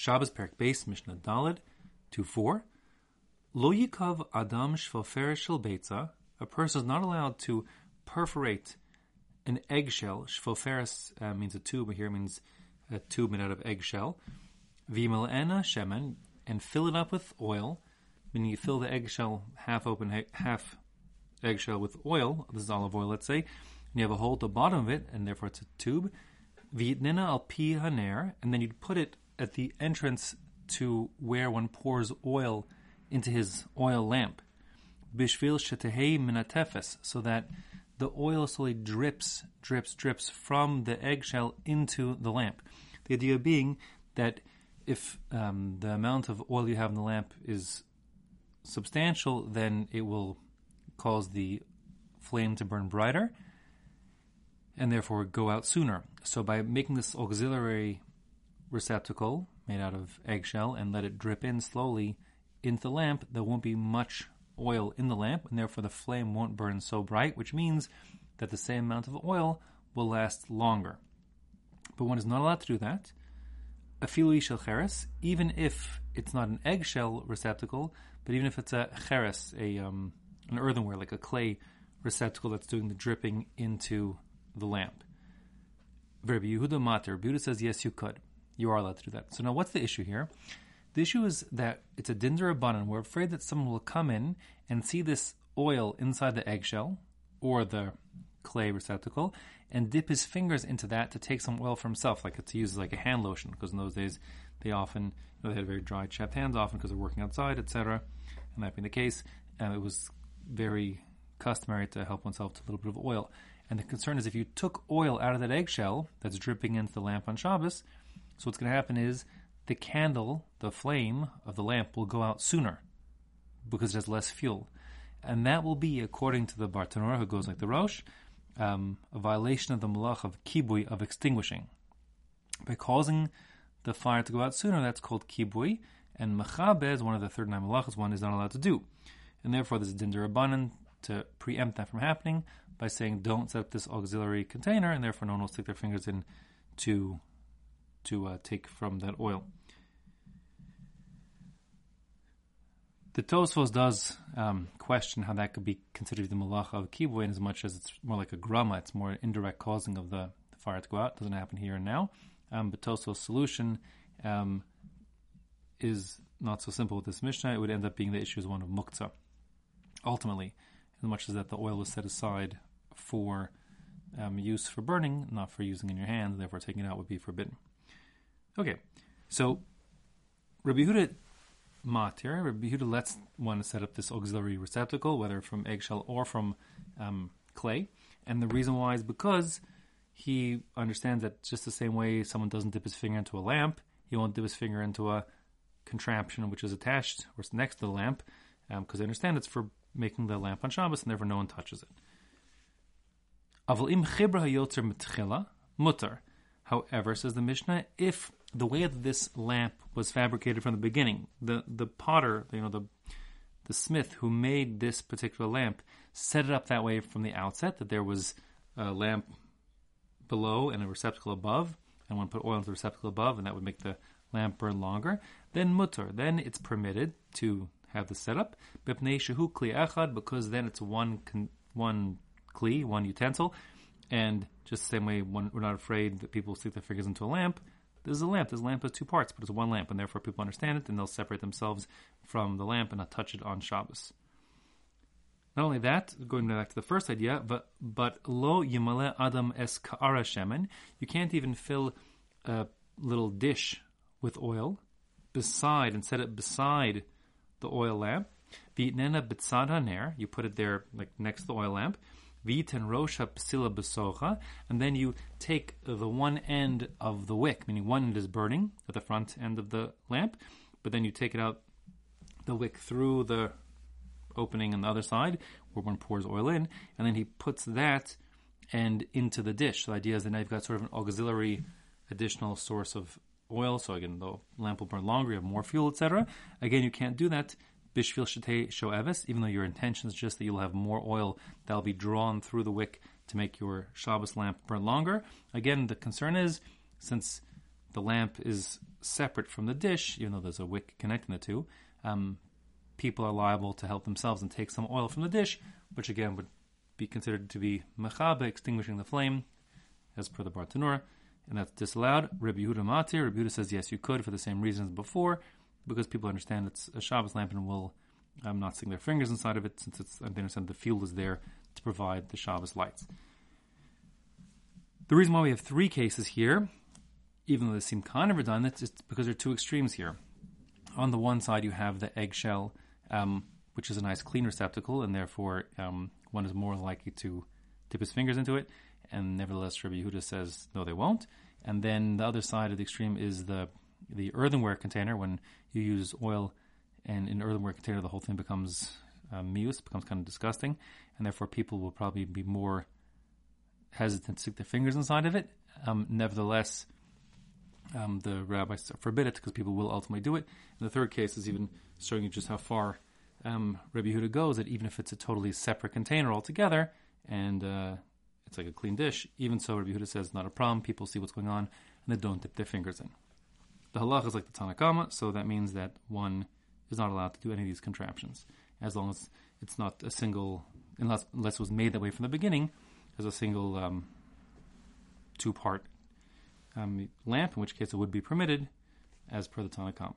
Shabbos Perek Base Mishnah Daled 2 4. Lo yikav adam shvofer shel beitza. A person is not allowed to perforate an eggshell. Shvoferis uh, means a tube. but Here means a tube made out of eggshell. Vimelena shemen and fill it up with oil. Meaning you fill the eggshell half open, half eggshell with oil. This is olive oil, let's say. And you have a hole at the bottom of it, and therefore it's a tube. Vitnina al pi haner, and then you'd put it at the entrance to where one pours oil into his oil lamp. Bishvil shetehei minatefes, so that the oil slowly drips, drips, drips from the eggshell into the lamp. The idea being that if um, the amount of oil you have in the lamp is substantial, then it will cause the flame to burn brighter and therefore go out sooner. So by making this auxiliary receptacle made out of eggshell and let it drip in slowly into the lamp, there won't be much oil in the lamp, and therefore the flame won't burn so bright, which means that the same amount of oil will last longer. But one is not allowed to do that. Afilu shel cheres, even if it's not an eggshell receptacle, but even if it's a cheres, a um, an earthenware like a clay receptacle that's doing the dripping into the lamp. Rabbi Yehuda Matir, Yehuda says yes, you could. You are allowed to do that. So now, what's the issue here? The issue is that it's a din d'rabbanan. We're afraid that someone will come in and see this oil inside the eggshell or the clay receptacle and dip his fingers into that to take some oil for himself, like to use like a hand lotion, because in those days they often you know, they had very dry, chapped hands, often because they're working outside, etc. And that being the case, uh, it was very customary to help oneself to a little bit of oil. And the concern is if you took oil out of that eggshell that's dripping into the lamp on Shabbos, so what's going to happen is the candle, the flame of the lamp will go out sooner because it has less fuel. And that will be, according to the Bartenura, who goes like the Rosh, um, a violation of the malach of kibui, of extinguishing. By causing the fire to go out sooner, that's called kibui, and mechabez, one of the 39 malachas, one is not allowed to do. And therefore, there's a abanan to preempt that from happening by saying, don't set up this auxiliary container, and therefore no one will stick their fingers in to to uh, take from that oil. The Tosfos does um, question how that could be considered the malacha of kibbutz, in as much as it's more like a grama, it's more indirect causing of the, the fire to go out. It doesn't happen here and now. Um, but Tosfos' solution um, is not so simple with this Mishnah. It would end up being the issue is one of muktzah. Ultimately, as much as that the oil is set aside for um, use for burning, not for using in your hands, therefore taking it out would be forbidden. Okay, so Rabbi Huda matir, Rabbi Huda lets one set up this auxiliary receptacle, whether from eggshell or from um, clay, and the reason why is because he understands that just the same way someone doesn't dip his finger into a lamp, he won't dip his finger into a contraption which is attached or next to the lamp, because um, they understand it's for making the lamp on Shabbos, and therefore no one touches it. Mutar. However, says the Mishnah, if the way that this lamp was fabricated from the beginning, the the potter, you know, the the smith who made this particular lamp set it up that way from the outset that there was a lamp below and a receptacle above, and one put oil into the receptacle above, and that would make the lamp burn longer. Then mutar, then it's permitted to have the setup. because then it's one one kli, one utensil, and just the same way one, we're not afraid that people stick their fingers into a lamp. There's a lamp. This lamp has two parts, but it's one lamp, and therefore people understand it, and they'll separate themselves from the lamp and not touch it on Shabbos. Not only that, going back to the first idea, but but lo yimale adam es ka'ara shemen, you can't even fill a little dish with oil beside and set it beside the oil lamp. V'itnena b'tzad haner, you put it there like next to the oil lamp. V'iten rosha psila besocha, and then you take the one end of the wick, meaning one end is burning at the front end of the lamp, but then you take it out the wick through the opening on the other side where one pours oil in, and then he puts that end into the dish. The idea is that now you've got sort of an auxiliary additional source of oil. So again, the lamp will burn longer, you have more fuel, etc. Again, you can't do that bishvil shetei shoeves, even though your intention is just that you'll have more oil that'll be drawn through the wick to make your Shabbos lamp burn longer. Again, the concern is since the lamp is separate from the dish, even though there's a wick connecting the two, um, people are liable to help themselves and take some oil from the dish, which again would be considered to be mechabe, extinguishing the flame, as per the Bartenura, and that's disallowed. Rabbi Yehuda Matir, Rabbi Yehuda says yes, you could for the same reasons before, because people understand it's a Shabbos lamp and will um, not stick their fingers inside of it, since it's, they understand the fuel is there to provide the Shabbos lights. The reason why we have three cases here, even though they seem kind of redundant, is because there are two extremes here. On the one side, you have the eggshell, um, which is a nice clean receptacle, and therefore um, one is more likely to dip his fingers into it. And nevertheless, Rabbi Yehuda says no, they won't. And then the other side of the extreme is the the earthenware container. When you use oil and in earthenware container, the whole thing becomes um, becomes kind of disgusting, and therefore people will probably be more hesitant to stick their fingers inside of it. Um, nevertheless, um, the rabbis forbid it because people will ultimately do it. And the third case is even showing you just how far um, Rabbi Yehuda goes that even if it's a totally separate container altogether and uh, it's like a clean dish, even so, Rabbi Yehuda says not a problem. People see what's going on and they don't dip their fingers in. The halach is like the Tanna Kamma, so that means that one is not allowed to do any of these contraptions as long as it's not a single, unless, unless it was made that way from the beginning as a single um, two part um, lamp, in which case it would be permitted as per the Tanna Kamma.